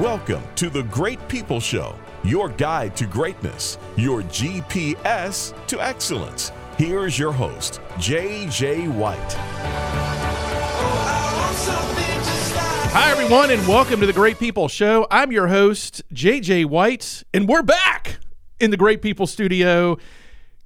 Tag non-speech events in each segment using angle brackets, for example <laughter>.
Welcome to the Great People Show, your guide to greatness, your GPS to excellence. Here's your host, JJ White. Hi, everyone, and welcome to the Great People Show. I'm your host, JJ White, and we're back in the Great People Studio.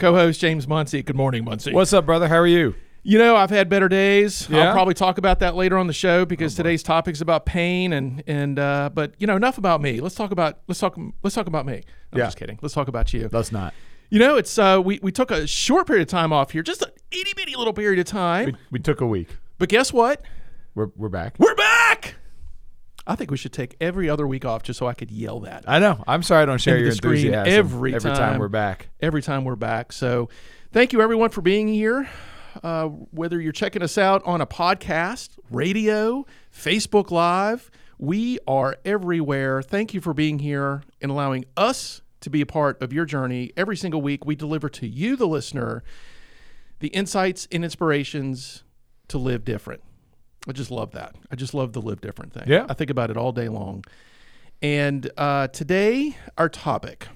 Co host James Munsey. Good morning, Munsey. What's up, brother? How are you? You know, I've had better days. Yeah? I'll probably talk about that later on the show because today's topic is about pain and and uh, but you know enough about me. Let's talk about let's talk let's talk about me. I'm Yeah. just kidding. Let's talk about you. Let's not. You know, it's uh, we we took a short period of time off here, just an itty bitty little period of time. We, we took a week. But guess what? We're, we're back. We're back. I think we should take every other week off just so I could yell that. I know. I'm sorry I don't share your enthusiasm every every time. time. we're back. every time we're back. So, thank you everyone for being here. Uh, whether you're checking us out on a podcast, radio, Facebook Live, we are everywhere. Thank you for being here and allowing us to be a part of your journey. Every single week, we deliver to you, the listener, the insights and inspirations to live different. I just love that. I just love the live different thing. Yeah. I think about it all day long. And uh, today, our topic,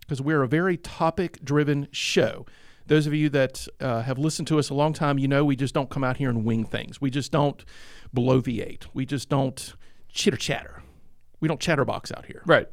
because we're a very topic driven show. Those of you that uh, have listened to us a long time, you know we just don't come out here and wing things. We just don't bloviate. We just don't chitter chatter. We don't chatterbox out here. Right.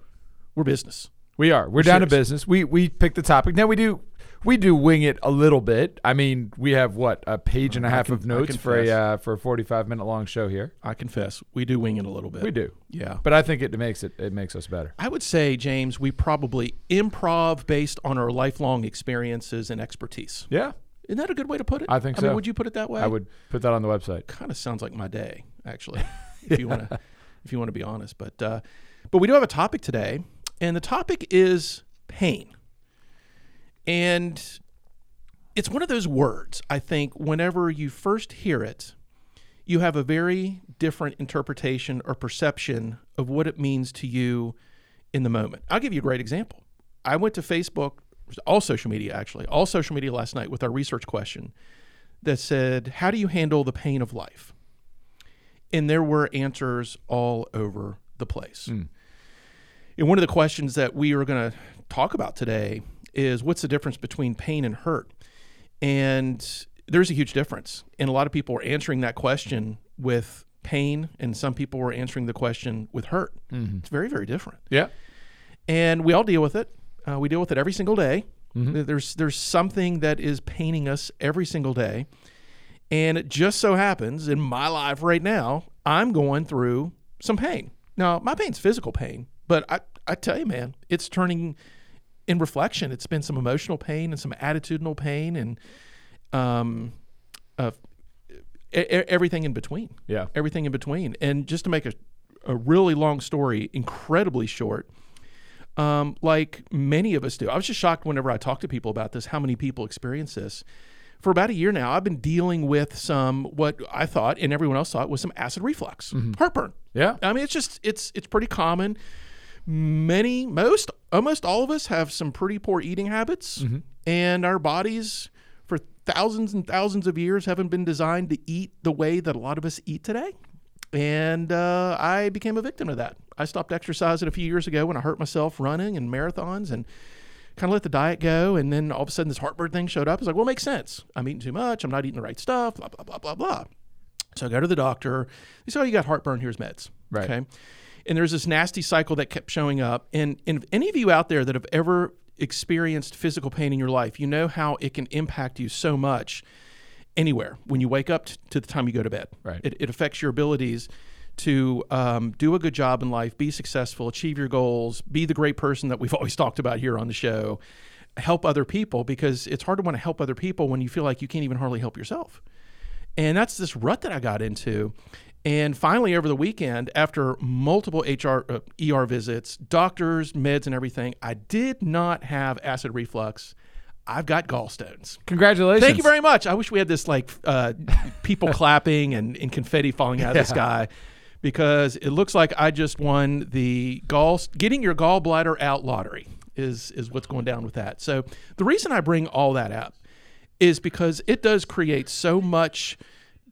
We're business. We are. We're down to business. We we pick the topic. Now we do we do wing it a little bit. I mean, we have what a page and a half can- of notes for a uh, for a 45 minute long show here. I confess, we do wing it a little bit. We do, Yeah. but I think it makes it it makes us better. I would say, James, we probably improv based on our lifelong experiences and expertise. Yeah, Isn't that a good way to put it? I think I mean, so. would you put it that way? I would put that on the website. kind of sounds like my day, actually, <laughs> if you want to, if you want to be honest. But uh, but we do have a topic today, and the topic is pain, and it's one of those words. I think whenever you first hear it, you have a very different interpretation or perception of what it means to you in the moment. I'll give you a great example. I went to Facebook, all social media actually, all social media last night with our research question that said, How do you handle the pain of life? And there were answers all over the place. Hmm. And one of the questions that we are going to talk about today is what's the difference between pain and hurt? And there's a huge difference. And a lot of people are answering that question with pain, and some people were answering the question with hurt. It's very, very different Yeah, and we all deal with it. Uh, we deal with it every single day. There's there's something that is paining us every single day, and it just so happens in my life right now, I'm going through some pain. Now, my pain's physical pain, but I I tell you, man, it's turning. In reflection, it's been some emotional pain and some attitudinal pain and um, uh, e- everything in between yeah. everything in between. And just to make a, a really long story incredibly short, um, like many of us do, I was just shocked whenever I talk to people about this, how many people experience this. For about a year now, I've been dealing with some what I thought and everyone else thought was some acid reflux, heartburn. Yeah. I mean, it's just it's it's pretty common. Many, most, almost all of us have some pretty poor eating habits, and our bodies for thousands and thousands of years haven't been designed to eat the way that a lot of us eat today. And uh, I became a victim of that. I stopped exercising a few years ago when I hurt myself running and marathons and kind of let the diet go. And then all of a sudden, this heartburn thing showed up. I was like, well, it makes sense. I'm eating too much. I'm not eating the right stuff, blah, blah, blah, blah, blah. So I go to the doctor. They say, oh, you got heartburn. Here's meds. Right. Okay. And there's this nasty cycle that kept showing up. And, and if any of you out there that have ever experienced physical pain in your life, you know how it can impact you so much anywhere when you wake up t- to the time you go to bed. Right. It, it affects your abilities to um, do a good job in life, be successful, achieve your goals, be the great person that we've <laughs> always talked about here on the show, help other people because it's hard to want to help other people when you feel like you can't even hardly help yourself. And that's this rut that I got into. And finally, over the weekend, after multiple HR, uh, ER visits, doctors, meds, and everything, I did not have acid reflux. I've got gallstones. Congratulations. Thank you very much. I wish we had this like uh, people <laughs> clapping and, and confetti falling out of the sky because it looks like I just won the gall getting your gallbladder out lottery is is what's going down with that. So the reason I bring all that up is because it does create so much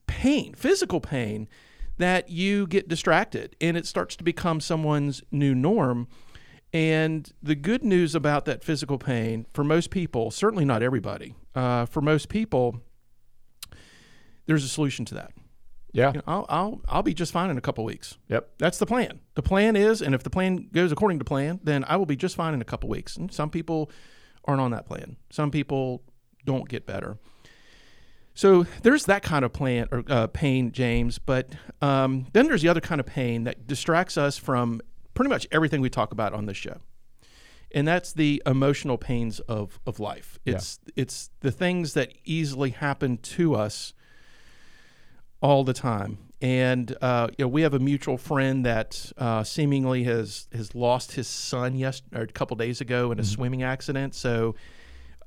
pain, physical pain that you get distracted and it starts to become someone's new norm. And the good news about that physical pain, for most people, certainly not everybody, uh, for most people, there's a solution to that. Yeah. You know, I'll, I'll, I'll be just fine in a couple weeks. Yep. That's the plan. The plan is, and if the plan goes according to plan, then I will be just fine in a couple weeks. And some people aren't on that plan. Some people don't get better. So there's that kind of plan or uh, pain, James. But um, then there's the other kind of pain that distracts us from pretty much everything we talk about on this show, and that's the emotional pains of of life. It's it's the things that easily happen to us all the time. And uh, you know, we have a mutual friend that uh, seemingly has has lost his son yes or a couple days ago in a swimming accident. So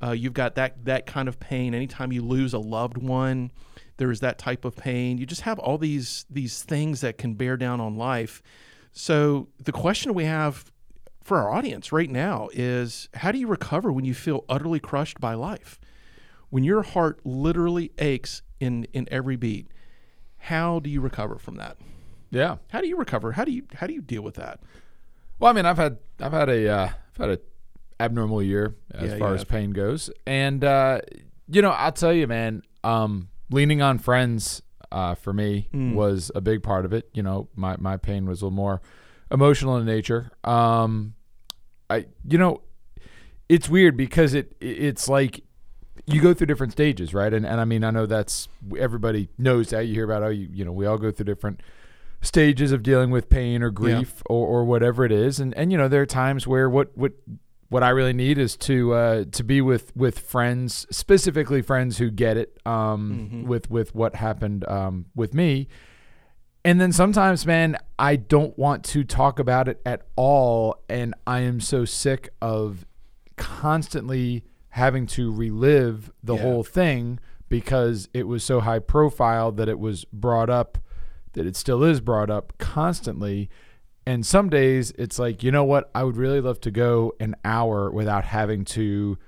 uh, you've got that that kind of pain. Anytime you lose a loved one, there's that type of pain. You just have all these these things that can bear down on life. So the question we have for our audience right now is how do you recover when you feel utterly crushed by life? When your heart literally aches in in every beat. How do you recover from that? Yeah. How do you recover? How do you how do you deal with that? Well, I mean, I've had I've had a uh, I've had a abnormal year as Yeah, far as pain goes, and uh, you know, I'll tell you, man, um, leaning on friends uh, for me Mm. was a big part of it. You know, my my pain was a little more emotional in nature. Um, I you know, it's weird because it it's like you go through different stages, right? And and I mean, I know that's everybody knows that. You hear about how you you know we all go through different stages of dealing with pain or grief or, or whatever it is, and and you know there are times where what what what I really need is to uh, to be with with friends, specifically friends who get it um, Mhm. with with what happened um, with me. And then sometimes, man, I don't want to talk about it at all, and I am so sick of constantly having to relive the Yeah. whole thing because it was so high profile that it was brought up that it still is brought up constantly and some days it's like you know what i would really love to go an hour without having to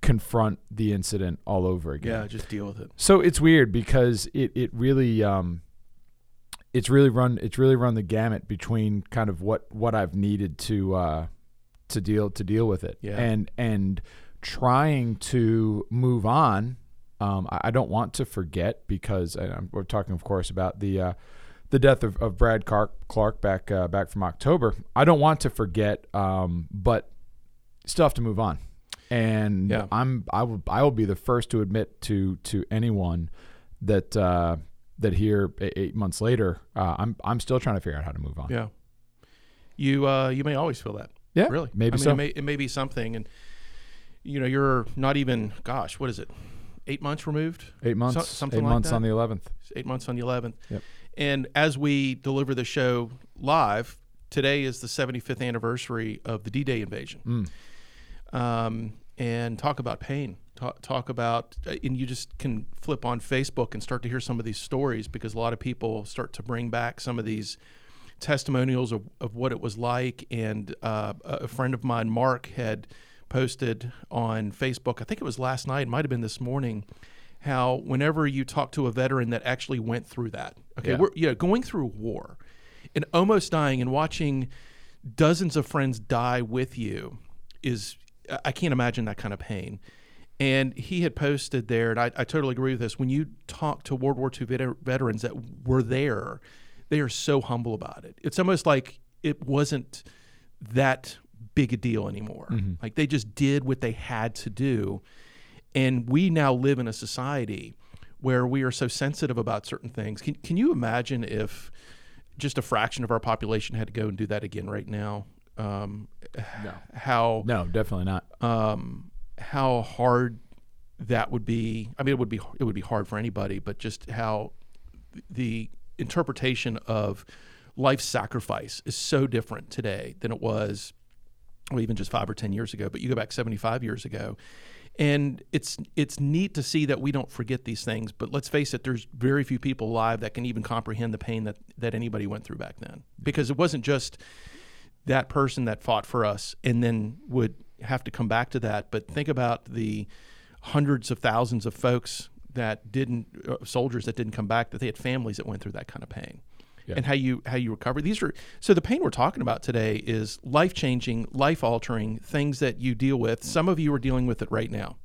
confront the incident all over again Yeah, just deal with it. so it's weird because it it really um it's really run it's really run the gamut between kind of what what I've needed to uh to deal to deal with it Yeah. and and trying to move on um I, I don't want to forget because I'm, we're talking of course about the uh the death of, of Brad Clark, Clark back uh, back from October. I don't want to forget, um, but still have to move on. And Yeah. I'm I will I will be the first to admit to to anyone that uh, that here eight months later, uh, I'm I'm still trying to figure out how to move on. Yeah. You uh you may always feel that. Yeah, Really. maybe I mean, so. It may, it may be something and you know, you're not even gosh, what is it? 8 months removed? Eight months, So- something eight like months that? on the eleventh. Eight months on the 11th. Yep. And as we deliver the show live, today is the 75th anniversary of the D-Day invasion. Mm. Um, and talk about pain. Talk, talk about, uh, and you just can flip on Facebook and start to hear some of these stories because a lot of people start to bring back some of these testimonials of, of what it was like. And uh, a a friend of mine, Mark, had posted on Facebook, I think it was last night, it might have been this morning, how whenever you talk to a veteran that actually went through that, okay, Yeah. we're yeah, going through war and almost dying and watching dozens of friends die with you is I- can't imagine that kind of pain. And he had posted there, and I, I totally agree with this. When you talk to World War II vet- veterans that were there, they are so humble about it. It's almost like it wasn't that big a deal anymore. Mm-hmm. Like they just did what they had to do. And we now live in a society where we are so sensitive about certain things. Can, can you imagine if just a fraction of our population had to go and do that again right now? Um, No, how no, definitely not. um, how hard that would be. I mean, it would be it would be hard for anybody, but just how the interpretation of life sacrifice is so different today than it was, well, even just five or ten years ago. But you go back seventy five years ago, and it's it's neat to see that we don't forget these things. But let's face it, there's very few people alive that can even comprehend the pain that that anybody went through back then, because it wasn't just that person that fought for us and then would have to come back to that. But think about the hundreds of thousands of folks that didn't, uh, soldiers that didn't come back, that they had families that went through that kind of pain. Yeah. and how you how you recover. These are so the pain we're talking about today is life changing, life altering things that you deal with. Some of you are dealing with it right now.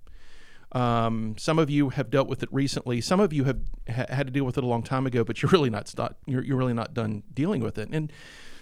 Um, some of you have dealt with it recently. Some of you have ha- had to deal with it a long time ago, but you're <laughs> really not st- you're, you're really not done dealing with it. And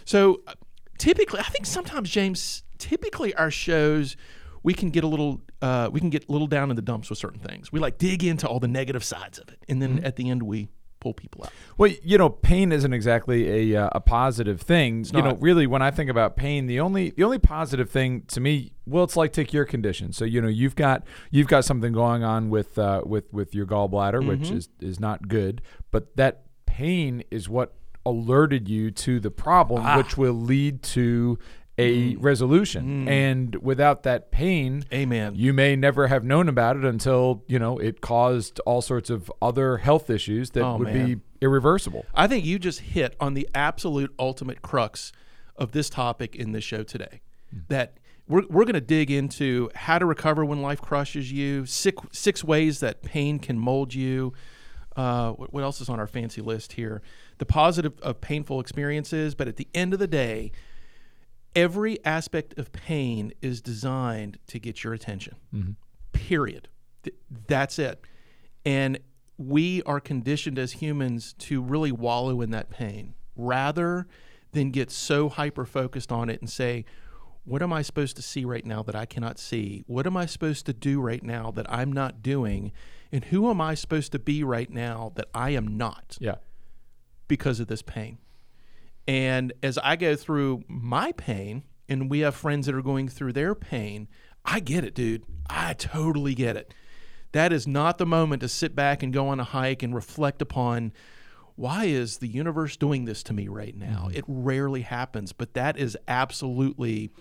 so, uh, typically, I think sometimes James, typically our shows, we can get a little uh, we can get a little down in the dumps with certain things. We like dig into all the negative sides of it, and then at the end we pull people out. Well, you know, pain isn't exactly a uh, a positive thing. you know, really, when I think about pain, the only the only positive thing to me, well, it's like take your condition. So you know, you've got you've got something going on with uh, with with your gallbladder, which is is not good. But that pain is what alerted you to the problem, which will lead to a mm-hmm. resolution. Mm. And without that pain, Amen. you may never have known about it until you know it caused all sorts of other health issues that Oh, would man. be irreversible. I think you just hit on the absolute ultimate crux of this topic in this show today. Hmm. That we're, we're going to dig into how to recover when life crushes you, six, six ways that pain can mold you. Uh, what else is on our fancy list here? The positive of painful experiences. But at the end of the day, every aspect of pain is designed to get your attention. Mm-hmm. Period. Th- that's it. And we are conditioned as humans to really wallow in that pain rather than get so hyper focused on it and say, what am I supposed to see right now that I cannot see? What am I supposed to do right now that I'm not doing? And who am I supposed to be right now that I am not? Yeah. because of this pain. And as I go through my pain, and we have friends that are going through their pain, I get it, dude. I totally get it. That is not the moment to sit back and go on a hike and reflect upon why is the universe doing this to me right now? Mm-hmm. It rarely happens, but that is absolutely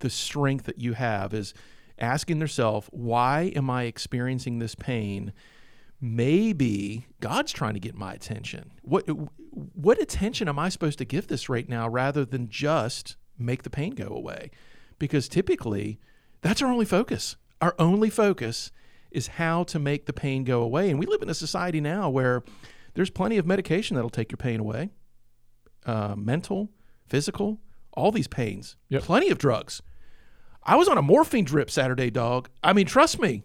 the strength that you have is asking yourself, why am I experiencing this pain? maybe God's trying to get my attention. What what attention am I supposed to give this right now rather than just make the pain go away? Because typically that's our only focus. Our only focus is how to make the pain go away. And we live in a society now where there's plenty of medication that'll take your pain away. Uh, mental, physical, all these pains. Yep. Plenty of drugs. I was on a morphine drip Saturday, dog. I mean, trust me,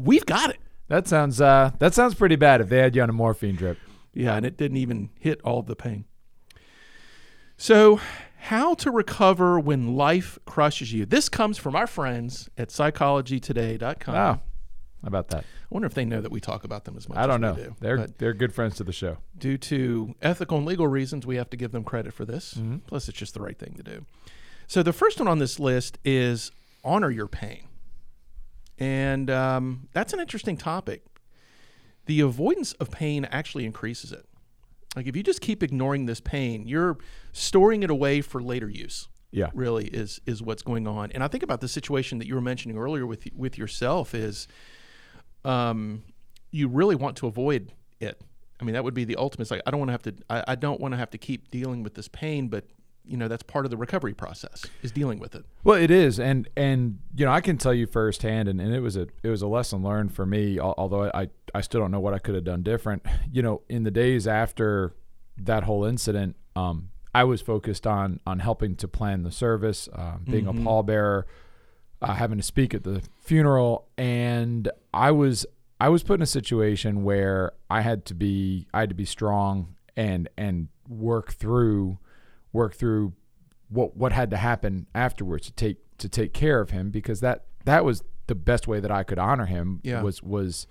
we've got it. That sounds uh that sounds pretty bad if they had you on a morphine drip. Yeah, and it didn't even hit all the pain. So, how to recover when life crushes you. This comes from our friends at psychologytoday.com. Oh. How about that? I wonder if they know that we talk about them as much I don't know. we do. They're But they're good friends to the show. due to ethical and legal reasons, we have to give them credit for this. Mm-hmm. Plus, it's just the right thing to do. So, the first one on this list is honor your pain. And um, that's an interesting topic. The avoidance of pain actually increases it. Like, if you just keep ignoring this pain, you're storing it away for later use Yeah. really is is what's going on. And I think about the situation that you were mentioning earlier with with yourself is um you really want to avoid it. I mean that would be the ultimate. It's like I don't want to have to I, I don't want to have to keep dealing with this pain, but you know that's part of the recovery process is dealing with it. Well, it is, and and you know I can tell you firsthand, and, and it was a it was a lesson learned for me. Although I I still don't know what I could have done different. <laughs> You know, in the days after that whole incident, um, I was focused on on helping to plan the service, um, being a pallbearer, uh, having to speak at the funeral, and I was I was put in a situation where I had to be I had to be strong and and work through work through what what had to happen afterwards to take to take care of him because that that was the best way that I could honor him Yeah. was was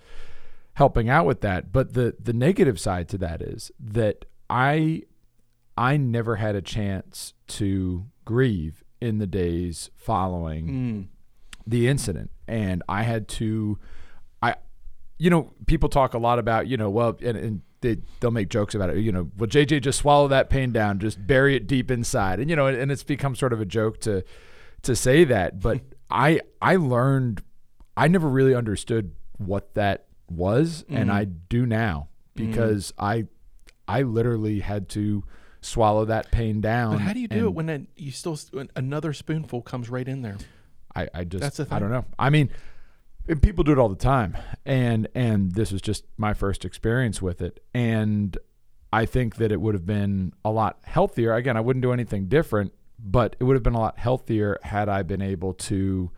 helping out with that but the the negative side to that is that I I never had a chance to grieve in the days following Mm. the incident and I had to I you know people talk a lot about you know well and, and they they'll make jokes about it. You know well JJ just swallow that pain down. Just bury it deep inside. And you know and, and it's become sort of a joke to to say that. But <laughs> I I learned I never really understood what that was. And mm. I do now mm. because I I literally had to swallow that pain down But how do you do it when then you still when another spoonful comes right in there? I, I just That's the I don't know. I mean, and people do it all the time, and and this was just my first experience with it, and I think that it would have been a lot healthier. Again, I wouldn't do anything different, but it would have been a lot healthier had I been able to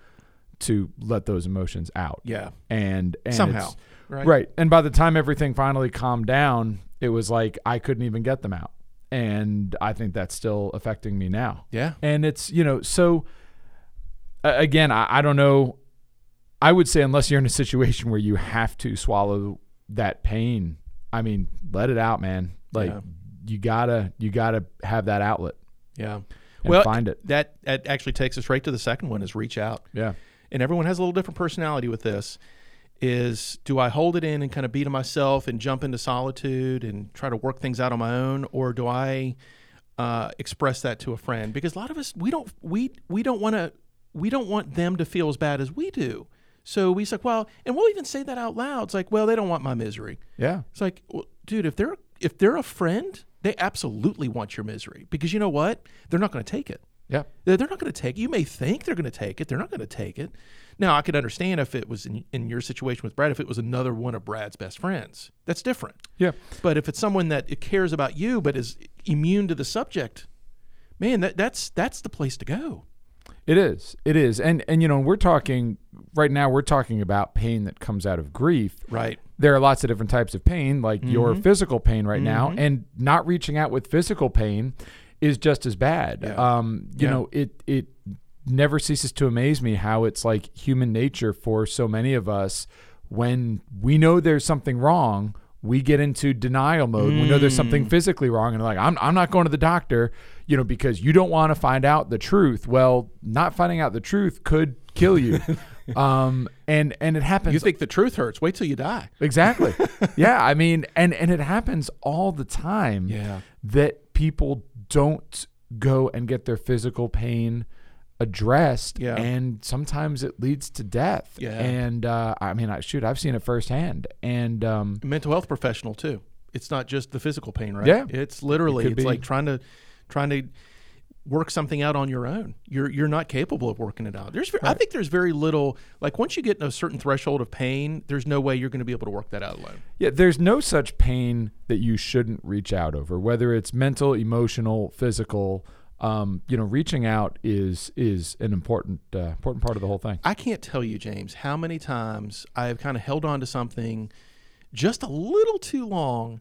to let those emotions out. Yeah. And, and Somehow. Right. Right. And by the time everything finally calmed down, it was like I couldn't even get them out. And I think that's still affecting me now. Yeah. And it's, you know, so again, I, I don't know. I would say, unless you're in a situation where you have to swallow that pain, I mean, let it out, man. Like, Yeah. you gotta, you gotta have that outlet Yeah. well, find it. That that actually takes us right to the second one is reach out. Yeah. and everyone has a little different personality with this is do i hold it in and kind of be to myself and jump into solitude and try to work things out on my own or do i uh, express that to a friend because a lot of us we don't we we don't want to we don't want them to feel as bad as we do so we say well and we'll even say that out loud it's like well they don't want my misery Yeah. it's like, well, dude, if they're if they're a friend, they absolutely want your misery because you know what? They're not going to take it. Yeah. They're, they're not going to take it. You may think they're going to take it. They're not going to take it. Now, I could understand if it was in, in your situation with Brad, if it was another one of Brad's best friends. That's different. Yeah. But if it's someone that cares about you but is immune to the subject, man, that, that's that's the place to go. It is. It is. And and you know, we're talking right now we're talking about pain that comes out of grief. Right. There are lots of different types of pain, like your Mm-hmm. physical pain right now, and not reaching out with physical pain is just as bad. Yeah. Um, you Yeah. know, it it never ceases to amaze me how it's like human nature for so many of us when we know there's something wrong, we get into denial mode. We know there's Mm. something physically wrong and like I'm I'm not going to the doctor, you know, because you don't want to find out the truth. Well, not finding out the truth could kill you. <laughs> um and and it happens You think the truth hurts? Wait till you die. Exactly. <laughs> yeah, I mean, and and it happens all the time. Yeah. That people don't go and get their physical pain addressed, Yeah. and sometimes it leads to death. Yeah. And uh, I mean, I shoot, I've seen it firsthand, and um, mental health professional too. It's not just the physical pain, right? Yeah. It's literally It it's be. like trying to trying to work something out on your own. You're you're not capable of working it out. There's ve- I think there's very little like once you get a certain threshold of pain, there's no way you're going to be able to work that out alone. yeah, there's no such pain that you shouldn't reach out over, whether it's mental, emotional, physical. Um, you know, reaching out is is an important uh, important part of the whole thing. I can't tell you, James, how many times I've kind of held on to something just a little too long.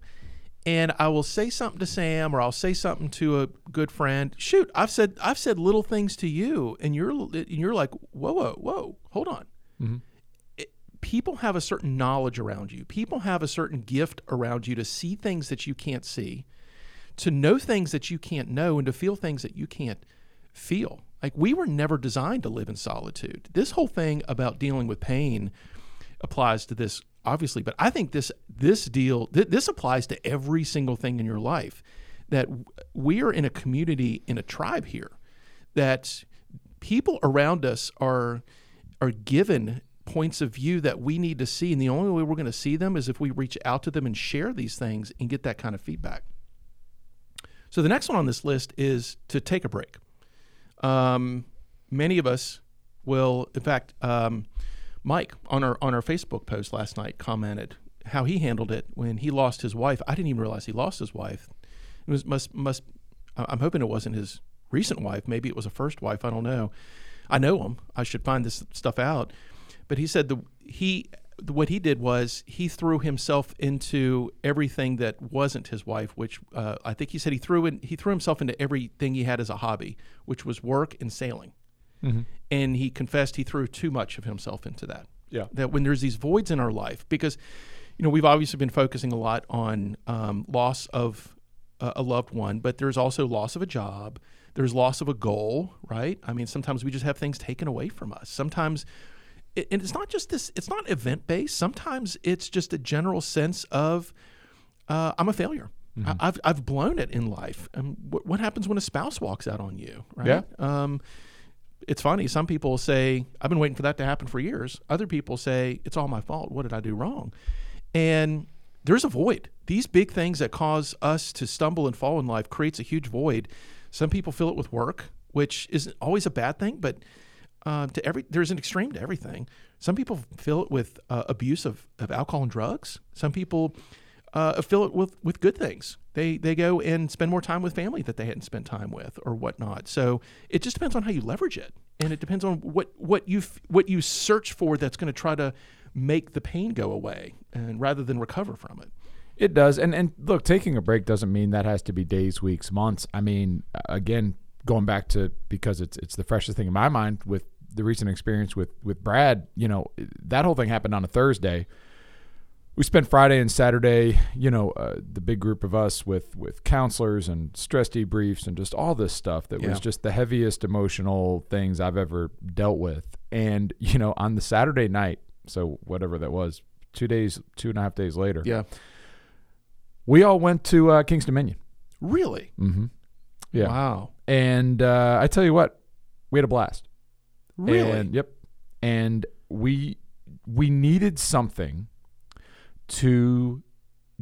And I will say something to Sam, or I'll say something to a good friend. Shoot, I've said I've said little things to you, and you're and you're like, whoa, whoa, whoa, hold on. Mm-hmm. It- people have a certain knowledge around you. People have a certain gift around you to see things that you can't see, to know things that you can't know, and to feel things that you can't feel. Like we were never designed to live in solitude. This whole thing about dealing with pain applies to this obviously, but I think this this deal th- this applies to every single thing in your life. That we are in a community in a tribe here that people around us are are given points of view that we need to see and the only way we're going to see them is if we reach out to them and share these things and get that kind of feedback. So the next one on this list is to take a break. Um, many of us will, in fact, um, Mike on our on our Facebook post last night commented how he handled it when he lost his wife. I didn't even realize he lost his wife. It was must must. I'm hoping it wasn't his recent wife. Maybe it was a first wife. I don't know. I know him. I should find this stuff out. But he said the he what he did was he threw himself into everything that wasn't his wife, which uh, I think he said he threw in he threw himself into everything he had as a hobby, which was work and sailing. And he confessed he threw too much of himself into that. Yeah. That when there's these voids in our life, because you know we've obviously been focusing a lot on um, loss of a, a loved one, but there's also loss of a job. There's loss of a goal, right? I mean, sometimes we just have things taken away from us. Sometimes, it, and it's not just this. It's not event based. Sometimes it's just a general sense of uh, I'm a failure. I, I've I've blown it in life. Um, what, what happens when a spouse walks out on you? Right. Yeah. Um, it's funny. Some people say, I've been waiting for that to happen for years. Other people say, it's all my fault. What did I do wrong? And there's a void. These big things that cause us to stumble and fall in life creates a huge void. Some people fill it with work, which isn't always a bad thing, but uh, to every there's an extreme to everything. Some people fill it with uh, abuse of, of alcohol and drugs. Some people uh, fill it with with good things, They they go and spend more time with family that they hadn't spent time with or whatnot. So it just depends on how you leverage it, and it depends on what what you what you search for that's going to try to make the pain go away, and rather than recover from it. It does, and and look, taking a break doesn't mean that has to be days, weeks, months. I mean, again, going back to because it's it's the freshest thing in my mind with the recent experience with with Brad. You know, that whole thing happened on a Thursday. We spent Friday and Saturday, you know, uh, the big group of us with with counselors and stress debriefs and just all this stuff that Yeah. was just the heaviest emotional things I've ever dealt with. And you know, on the Saturday night, so whatever that was, two days, two and a half days later, Yeah, we all went to uh, King's Dominion. really. Mm-hmm. Yeah. Wow. And uh, I tell you what, we had a blast. Really. And, yep. And we we needed something to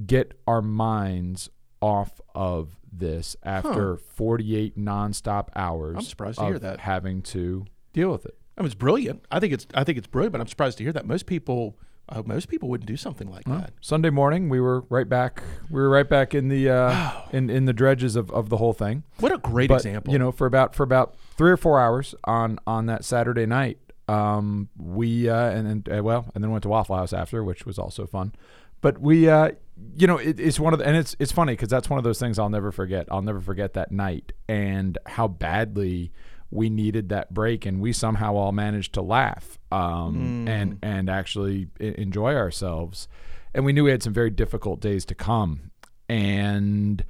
get our minds off of this after 48 nonstop hours. I'm surprised to hear that. Having to deal with it. I mean, it's brilliant. I think it's I think it's brilliant, but I'm surprised to hear that most people uh, most people wouldn't do something like that. Sunday morning, we were right back. We were right back in the uh, in in the dredges of, of the whole thing. What a great but, example. You know, for about for about three or four hours on on that Saturday night, um, we uh, and then uh, well, and then went to Waffle House after, which was also fun. But we, uh, you know, it, it's one of the, and it's it's funny because that's one of those things I'll never forget. I'll never forget that night and how badly we needed that break, and we somehow all managed to laugh um, and and actually enjoy ourselves. And we knew we had some very difficult days to come, and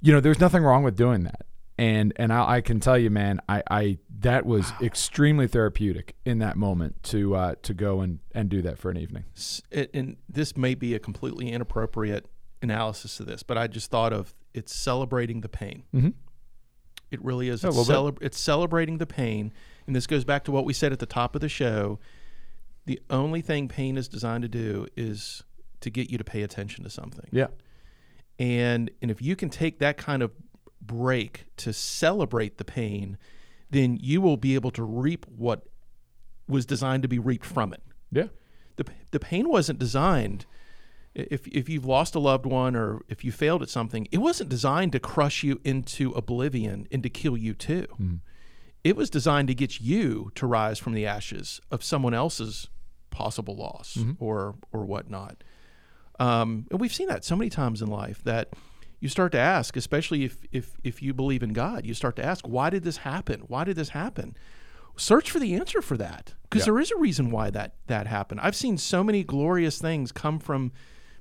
you know, there's nothing wrong with doing that. And and I, I can tell you, man, I, I that was extremely therapeutic in that moment to uh, to go and, and do that for an evening. It, and this may be a completely inappropriate analysis of this, but I just thought of it's celebrating the pain. Mhm. It really is. It's, it's celebrating the pain, and this goes back to what we said at the top of the show. The only thing pain is designed to do is to get you to pay attention to something. Yeah, and and if you can take that kind of break to celebrate the pain then you will be able to reap what was designed to be reaped from it. Yeah, the, the pain wasn't designed if, if you've lost a loved one or if you failed at something it wasn't designed to crush you into oblivion and to kill you too. It was designed to get you to rise from the ashes of someone else's possible loss or or whatnot. Um, and we've seen that so many times in life that you start to ask, especially if, if, if you believe in God, you start to ask, why did this happen? Why did this happen? Search for the answer for that because Yeah. there is a reason why that, that happened. I've seen so many glorious things come from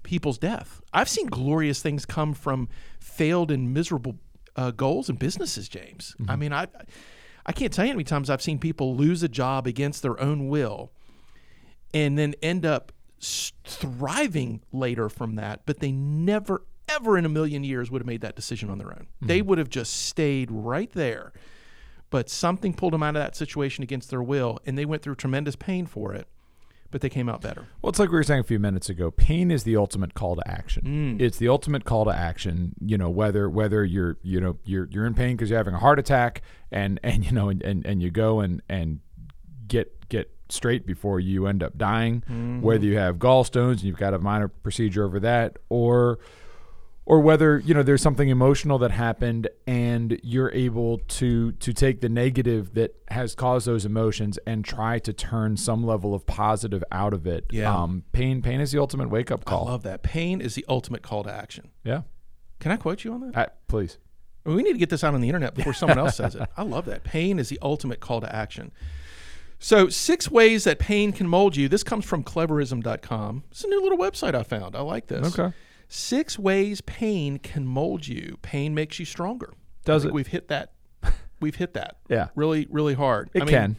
people's death. I've seen glorious things come from failed and miserable uh, goals and businesses, James. I mean, I, I can't tell you how many times I've seen people lose a job against their own will and then end up thriving later from that, but they never, ever in a million years would have made that decision on their own. Mm-hmm. They would have just stayed right there. But something pulled them out of that situation against their will, and they went through tremendous pain for it, but they came out better. Well, it's like we were saying a few minutes ago. Pain is the ultimate call to action. Mm. It's the ultimate call to action. You know, whether whether you're you know you're you're in pain because you're having a heart attack, and and you know and, and, and you go and and get get straight before you end up dying. Mm-hmm. Whether you have gallstones and you've got a minor procedure over that, or or whether you know there's something emotional that happened and you're able to to take the negative that has caused those emotions and try to turn some level of positive out of it Yeah. um pain pain is the ultimate wake up call I love that. Pain is the ultimate call to action. yeah Can I quote you on that? Uh, please We need to get this out on the internet before someone else says it. <laughs> I love that. Pain is the ultimate call to action. So, six ways that pain can mold you. This comes from cleverism.com. It's a new little website I found. I like this. Okay. Six ways pain can mold you. Pain makes you stronger. Does it? We've hit that. <laughs> We've hit that. Yeah. Really, really hard. it I mean, can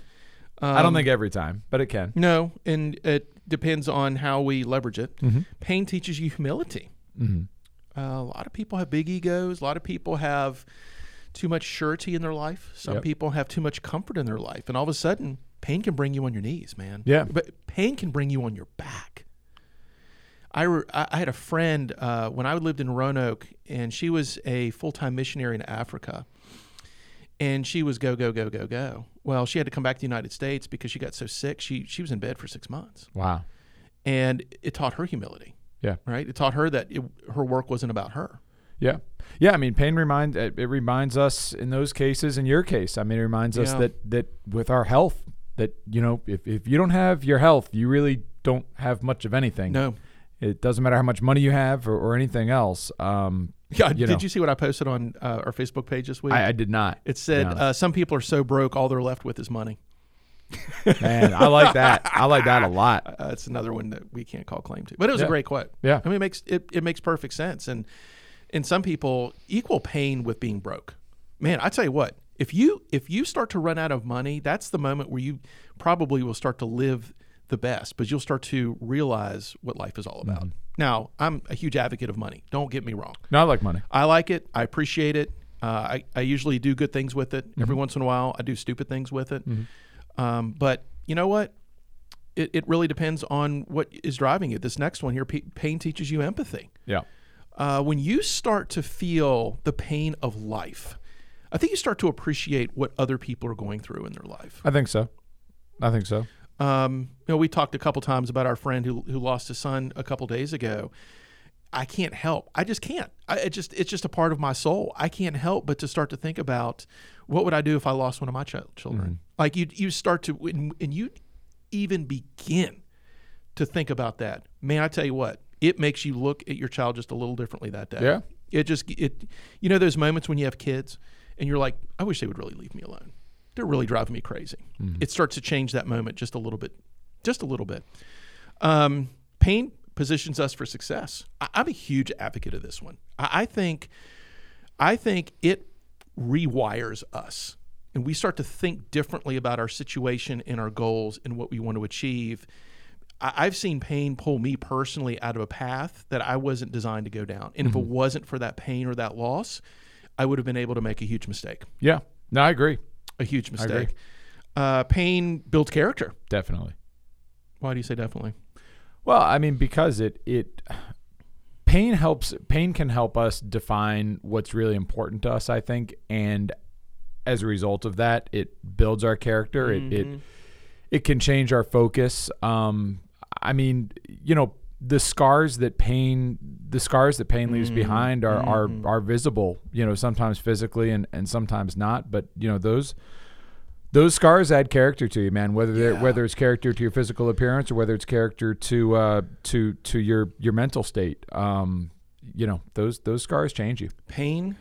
i don't um, think every time but it can No, and it depends on how we leverage it. Mm-hmm. Pain teaches you humility. Uh, a lot of people have big egos. A lot of people have too much surety in their life. Some Yep. people have too much comfort in their life, and all of a sudden, pain can bring you on your knees, man. Yeah. but pain can bring you on your back. I, re- I had a friend uh, when I lived in Roanoke, and she was a full time missionary in Africa. And she was go go go go go. Well, she had to come back to the United States because she got so sick. She she was in bed for six months, wow and it taught her humility. Yeah. right. It taught her that it, her work wasn't about her. Yeah. Yeah, I mean, pain remind it it reminds us in those cases. In your case, I mean, it reminds us that that with our health, that you know, if if you don't have your health, you really don't have much of anything. No. It doesn't matter how much money you have or, or anything else. Um, Yeah. You did know. you see what I posted on uh, our Facebook page this week? I, I did not. it said No. uh, some people are so broke, all they're left with is money. Man, I like that. I like that a lot. <laughs> Uh, it's another one that we can't call claim to, but it was Yeah. a great quote. Yeah. I mean, it makes it, it makes perfect sense, and and some people equal pain with being broke. Man, I tell you what, if you if you start to run out of money, that's the moment where you probably will start to live the best, but you'll start to realize what life is all about. Mm-hmm. Now, I'm a huge advocate of money. Don't get me wrong. No, I like money. I like it. I appreciate it. Uh, I, I usually do good things with it. Mm-hmm. Every once in a while, I do stupid things with it. Um, but you know what? It, it really depends on what is driving you. This next one here, P- pain teaches you empathy. Yeah. Uh, when you start to feel the pain of life, I think you start to appreciate what other people are going through in their life. I think so. I think so. Um, you know, we talked a couple times about our friend who who lost his son a couple days ago. I can't help. I just can't. I it just it's just a part of my soul. I can't help but to start to think about what would I do if I lost one of my ch- children. Like you you start to when, and you even begin to think about that. Man, I tell you what, it makes you look at your child just a little differently that day. Yeah. It just it you know those moments when you have kids and you're like, I wish they would really leave me alone. They're really driving me crazy. It starts to change that moment just a little bit, just a little bit. Um, pain positions us for success. I, I'm a huge advocate of this one. I, I think, I think it rewires us, and we start to think differently about our situation and our goals and what we want to achieve. I, I've seen pain pull me personally out of a path that I wasn't designed to go down, and if it wasn't for that pain or that loss, I would have been able to make a huge mistake. Yeah. No, I agree. A huge mistake. Uh, pain builds character. Definitely. Why do you say definitely? Well, I mean, because it it pain helps. Pain can help us define what's really important to us. I think, and as a result of that, it builds our character. It it it can change our focus. Um, I mean, you know, the scars that pain the scars that pain leaves behind are, are are visible. You know, sometimes physically and and sometimes not. But you know those. Those scars add character to you, man. Whether they're Yeah. whether it's character to your physical appearance or whether it's character to uh, to to your your mental state, um, you know those those scars change you. Pain,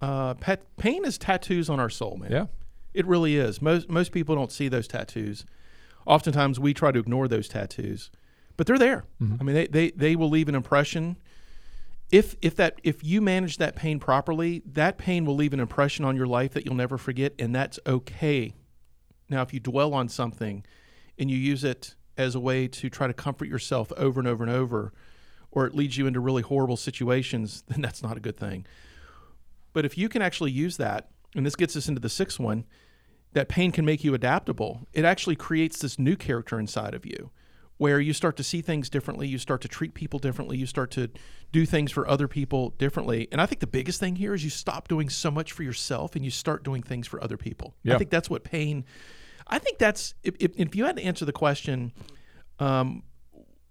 uh, pet, pain is tattoos on our soul, man. Yeah, It really is. Most most people don't see those tattoos. Oftentimes we try to ignore those tattoos, but they're there. Mm-hmm. I mean, they, they they will leave an impression. If if that if you manage that pain properly, that pain will leave an impression on your life that you'll never forget, and that's okay. Now, if you dwell on something and you use it as a way to try to comfort yourself over and over and over, or it leads you into really horrible situations, <laughs> then that's not a good thing. But if you can actually use that, and this gets us into the sixth one, that pain can make you adaptable. It actually creates this new character inside of you where you start to see things differently, you start to treat people differently, you start to do things for other people differently. And I think the biggest thing here is you stop doing so much for yourself and you start doing things for other people. I think that's what pain I think that's if, if, if you had to answer the question um,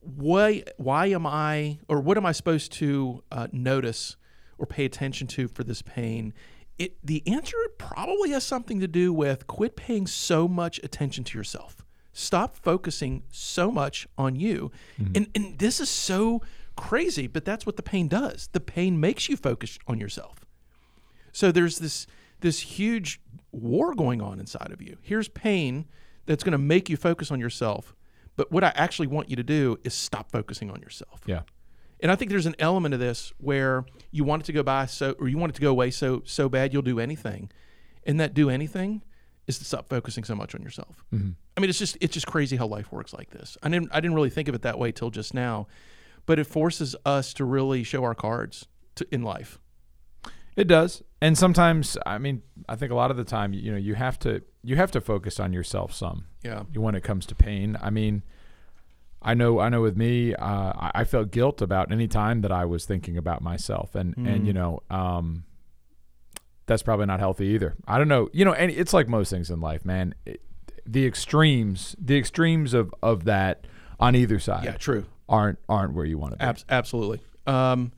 why why am I or what am I supposed to uh, notice or pay attention to for this pain? It the answer probably has something to do with quit paying so much attention to yourself. Stop focusing so much on you. Mm-hmm. And and this is so crazy, but that's what the pain does. The pain makes you focus on yourself. So there's this this huge war going on inside of you. Here's pain that's going to make you focus on yourself. But what I actually want you to do is stop focusing on yourself. yeah, And I think there's an element of this where you want it to go by so or you want it to go away so so bad you'll do anything. And that do anything is to stop focusing so much on yourself. I mean, it's just it's just crazy how life works like this. I didn't I didn't really think of it that way till just now, but it forces us to really show our cards to, in life. it does. And sometimes, I mean, I think a lot of the time, you know, you have to you have to focus on yourself some. Yeah. when it comes to pain. I mean, I know, I know. With me, uh, I, I felt guilt about any time that I was thinking about myself, and and you know, um, that's probably not healthy either. I don't know. You know, and it's like most things in life, man. It, the extremes, the extremes of of that on either side, Yeah, true. aren't aren't where you want to be. Abs- absolutely. Um,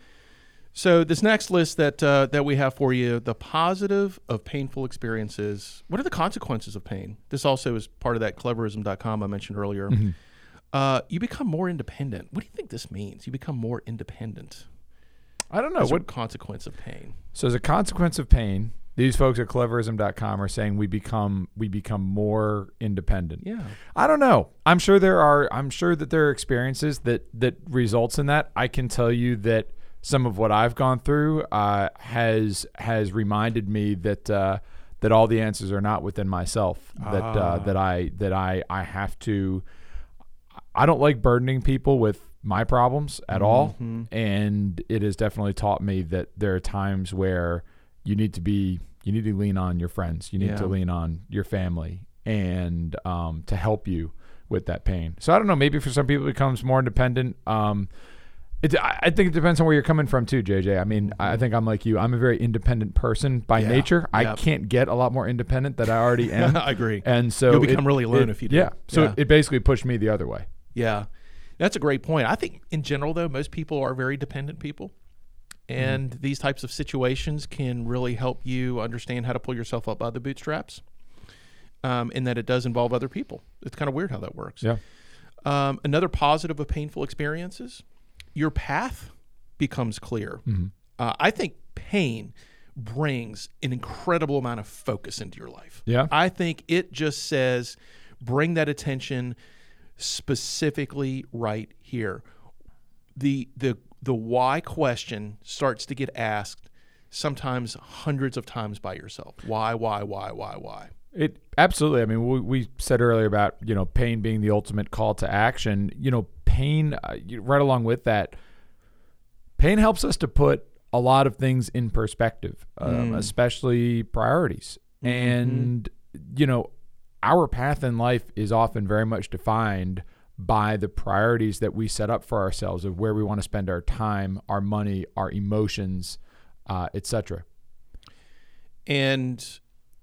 So this next list that uh, that we have for you, the positive of painful experiences. What are the consequences of pain? This also is part of that cleverism.com I mentioned earlier. Uh, you become more independent. What do you think this means? You become more independent. I don't know what a consequence of pain. So as a consequence of pain, these folks at cleverism.com are saying we become we become more independent. Yeah. I don't know. I'm sure there are I'm sure that there are experiences that that results in that. I can tell you that some of what I've gone through uh, has has reminded me that uh, that all the answers are not within myself. That uh, that I that I I have to. I don't like burdening people with my problems at all, and it has definitely taught me that there are times where you need to be you need to lean on your friends, you need Yeah. to lean on your family, and um, to help you with that pain. So I don't know. Maybe for some people it becomes more independent. Um, it, I think it depends on where you're coming from too, JJ. I mean, I think I'm like you. I'm a very independent person by Yeah. nature. I can't get a lot more independent than I already <laughs> am. I agree. And so You'll it- become really alone it- if you do. Yeah. So Yeah. It, it basically pushed me the other way. Yeah. That's a great point. I think in general though, most people are very dependent people. And these types of situations can really help you understand how to pull yourself up by the bootstraps. Um, and that it does involve other people. It's kind of weird how that works. Yeah. Um, another positive of painful experiences, your path becomes clear. Uh, I think pain brings an incredible amount of focus into your life. Yeah. I think it just says bring that attention specifically right here. The the the why question starts to get asked sometimes hundreds of times by yourself. Why, why, why, why, why? It absolutely. I mean, we, we said earlier about you know pain being the ultimate call to action. You know, pain uh, right along with that. Pain helps us to put a lot of things in perspective, um, especially priorities. And you know, our path in life is often very much defined by the priorities that we set up for ourselves of where we want to spend our time, our money, our emotions, uh, etc. And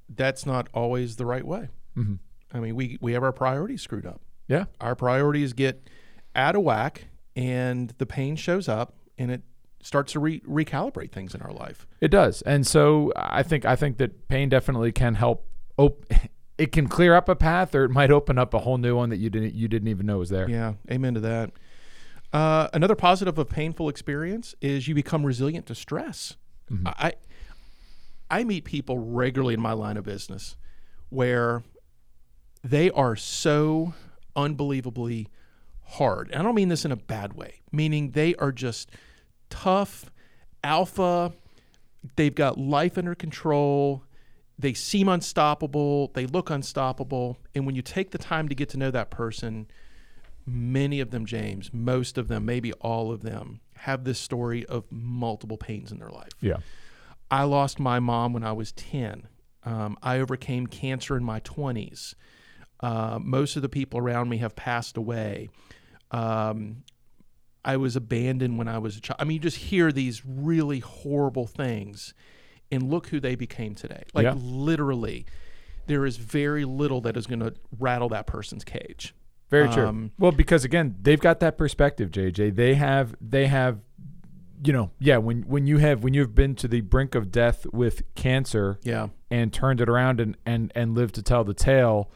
that's not always the right way. Mm-hmm. I mean, we, we have our priorities screwed up. Yeah. Our priorities get out of whack, and the pain shows up, and it starts to re- recalibrate things in our life. It does, and so I think I think that pain definitely can help. Op- <laughs> it can clear up a path, or it might open up a whole new one that you didn't you didn't even know was there. Yeah, amen to that. Uh, another positive of painful experience is you become resilient to stress. I I meet people regularly in my line of business where they are so unbelievably hard. And I don't mean this in a bad way, meaning they are just tough, alpha. They've got life under control. They seem unstoppable. They look unstoppable. And when you take the time to get to know that person, many of them, James, most of them, maybe all of them, have this story of multiple pains in their life. Yeah, I lost my mom when I was 10. Um, I overcame cancer in my 20s. Uh, most of the people around me have passed away. Um, I was abandoned when I was a child. I mean, you just hear these really horrible things, and look who they became today. Like, Yeah. literally, there is very little that is going to rattle that person's cage. very true. Um, well, because again, they've got that perspective, JJ. They have they have, you know, yeah. When when you have when you've been to the brink of death with cancer Yeah. and turned it around and and and lived to tell the tale.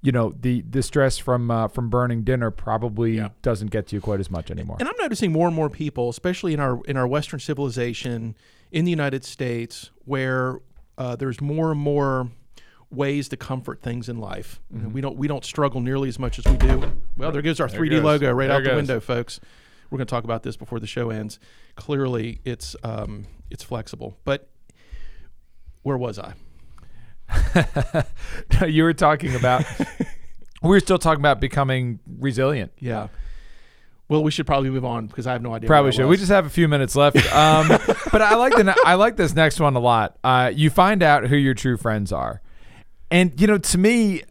You know the the stress from uh, from burning dinner probably Yeah. doesn't get to you quite as much anymore. And I'm noticing more and more people, especially in our in our Western civilization in the United States, where uh, there's more and more ways to comfort things in life. You know, we don't we don't struggle nearly as much as we do. Well, there goes our 3D goes. logo right There out the window, folks. We're going to talk about this before the show ends. Clearly, it's um, it's flexible. But where was I? <laughs> you were talking about <laughs> we were still talking about becoming resilient Yeah. Well, we should probably move on because I have no idea. probably should we just have a few minutes left <laughs> um, but i like the i like this next one a lot uh, you find out who your true friends are and you know to me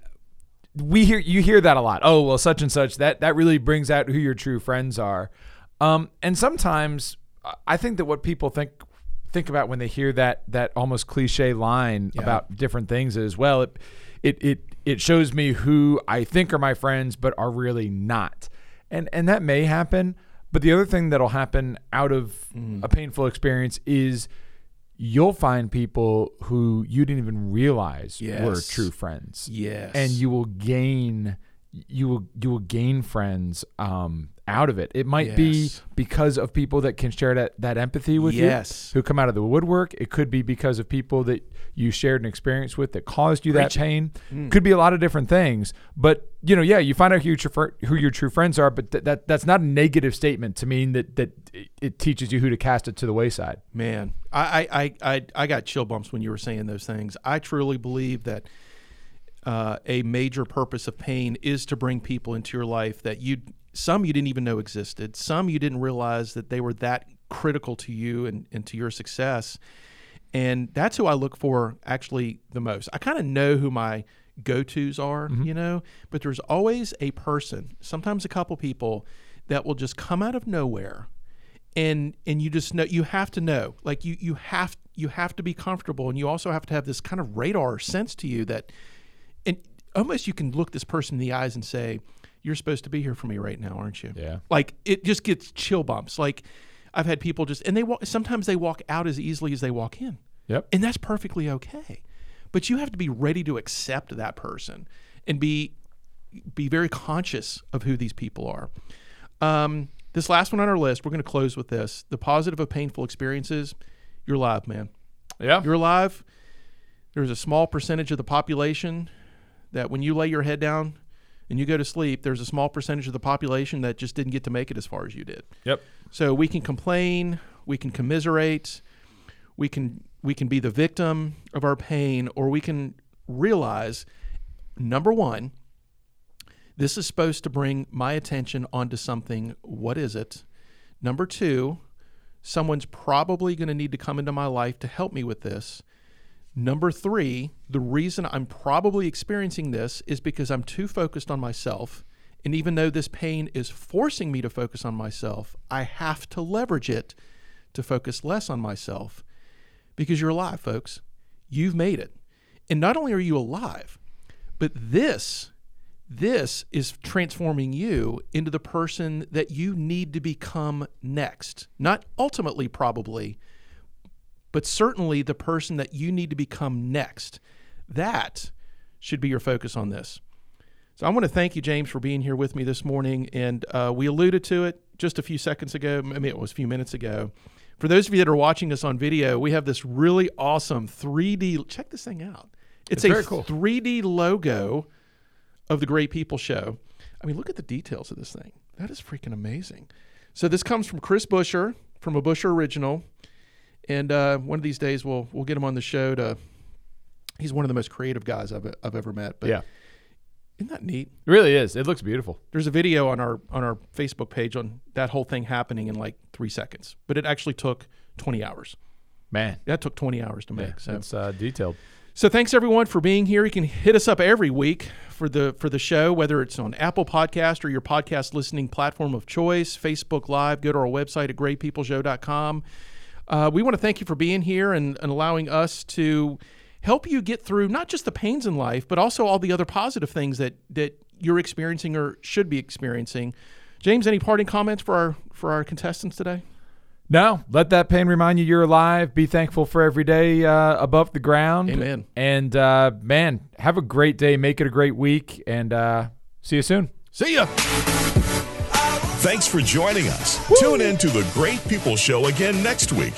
we hear you hear that a lot oh well such and such that that really brings out who your true friends are um, and sometimes i think that what people think think about when they hear that that almost cliche line Yeah. about different things is well it it it it shows me who I think are my friends but are really not. And and that may happen, But the other thing that'll happen out of Mm. a painful experience is you'll find people who you didn't even realize were true friends. Yes. And you will gain you will you will gain friends um out of it. It might be because of people that can share that, that empathy with Yes. you who come out of the woodwork. It could be because of people that you shared an experience with that caused you that pain. Mm. Could be a lot of different things. But you know, yeah, you find out who your, true, who your true friends are, but th- that that's not a negative statement to mean that that it- teaches you who to cast it to the wayside. Man, I, I, I, I, I got chill bumps when you were saying those things. I truly believe that uh, a major purpose of pain is to bring people into your life that you, some you didn't even know existed, some you didn't realize that they were that critical to you and, and to your success. And that's who I look for actually the most. I kind of know who my go tos are, mm-hmm. you know, but there's always a person, sometimes a couple people, that will just come out of nowhere and and you just know you have to know. Like you you have you have to be comfortable and you also have to have this kind of radar sense to you that and almost you can look this person in the eyes and say you're supposed to be here for me right now aren't you? Yeah. like it just gets chill bumps. Like i've had people just and they walk sometimes they walk out as easily as they walk in Yep. and that's perfectly okay but you have to be ready to accept that person and be be very conscious of who these people are um, this last one on our list we're going to close with this the positive of painful experiences you're alive man Yeah. you're alive there's a small percentage of the population that when you lay your head down and you go to sleep there's a small percentage of the population that just didn't get to make it as far as you did Yep. so we can complain, we can commiserate, we can we can be the victim of our pain, or we can realize number one, this is supposed to bring my attention onto something. What is it? Number two, someone's probably going to need to come into my life to help me with this. Number three, the reason I'm probably experiencing this is because I'm too focused on myself. And even though this pain is forcing me to focus on myself, I have to leverage it to focus less on myself because you're alive, folks. You've made it. And not only are you alive, but this this is transforming you into the person that you need to become next. Not ultimately probably, but certainly the person that you need to become next. That should be your focus on this. So I want to thank you, James, for being here with me this morning. And uh, we alluded to it just a few seconds ago. I mean, it was a few minutes ago. For those of you that are watching us on video, we have this really awesome 3D. Check this thing out. It's, It's a cool. 3D logo of the Great People Show. I mean, look at the details of this thing. That is freaking amazing. So this comes from Chris Busher from a Busher original, and uh, one of these days we'll we'll get him on the show to. He's one of the most creative guys I've I've ever met. But Yeah. Isn't that neat? It really is. It looks beautiful. There's a video on our on our Facebook page on that whole thing happening in like three seconds, but it actually took 20 hours. Man. That took 20 hours to make. so It's uh, detailed. so thanks everyone for being here. You can hit us up every week for the for the show, whether it's on Apple Podcast or your podcast listening platform of choice, Facebook Live. Go to our website at greatpeopleshow.com. Uh, we want to thank you for being here and, and allowing us to help you get through not just the pains in life, but also all the other positive things that that you're experiencing or should be experiencing. James, any parting comments for our for our contestants today? No, let that pain remind you you're alive. Be thankful for every day uh, above the ground. Amen. And uh, man, have a great day. Make it a great week. And uh, see you soon. See ya. Thanks for joining us. Tune in to the Great People Show again next week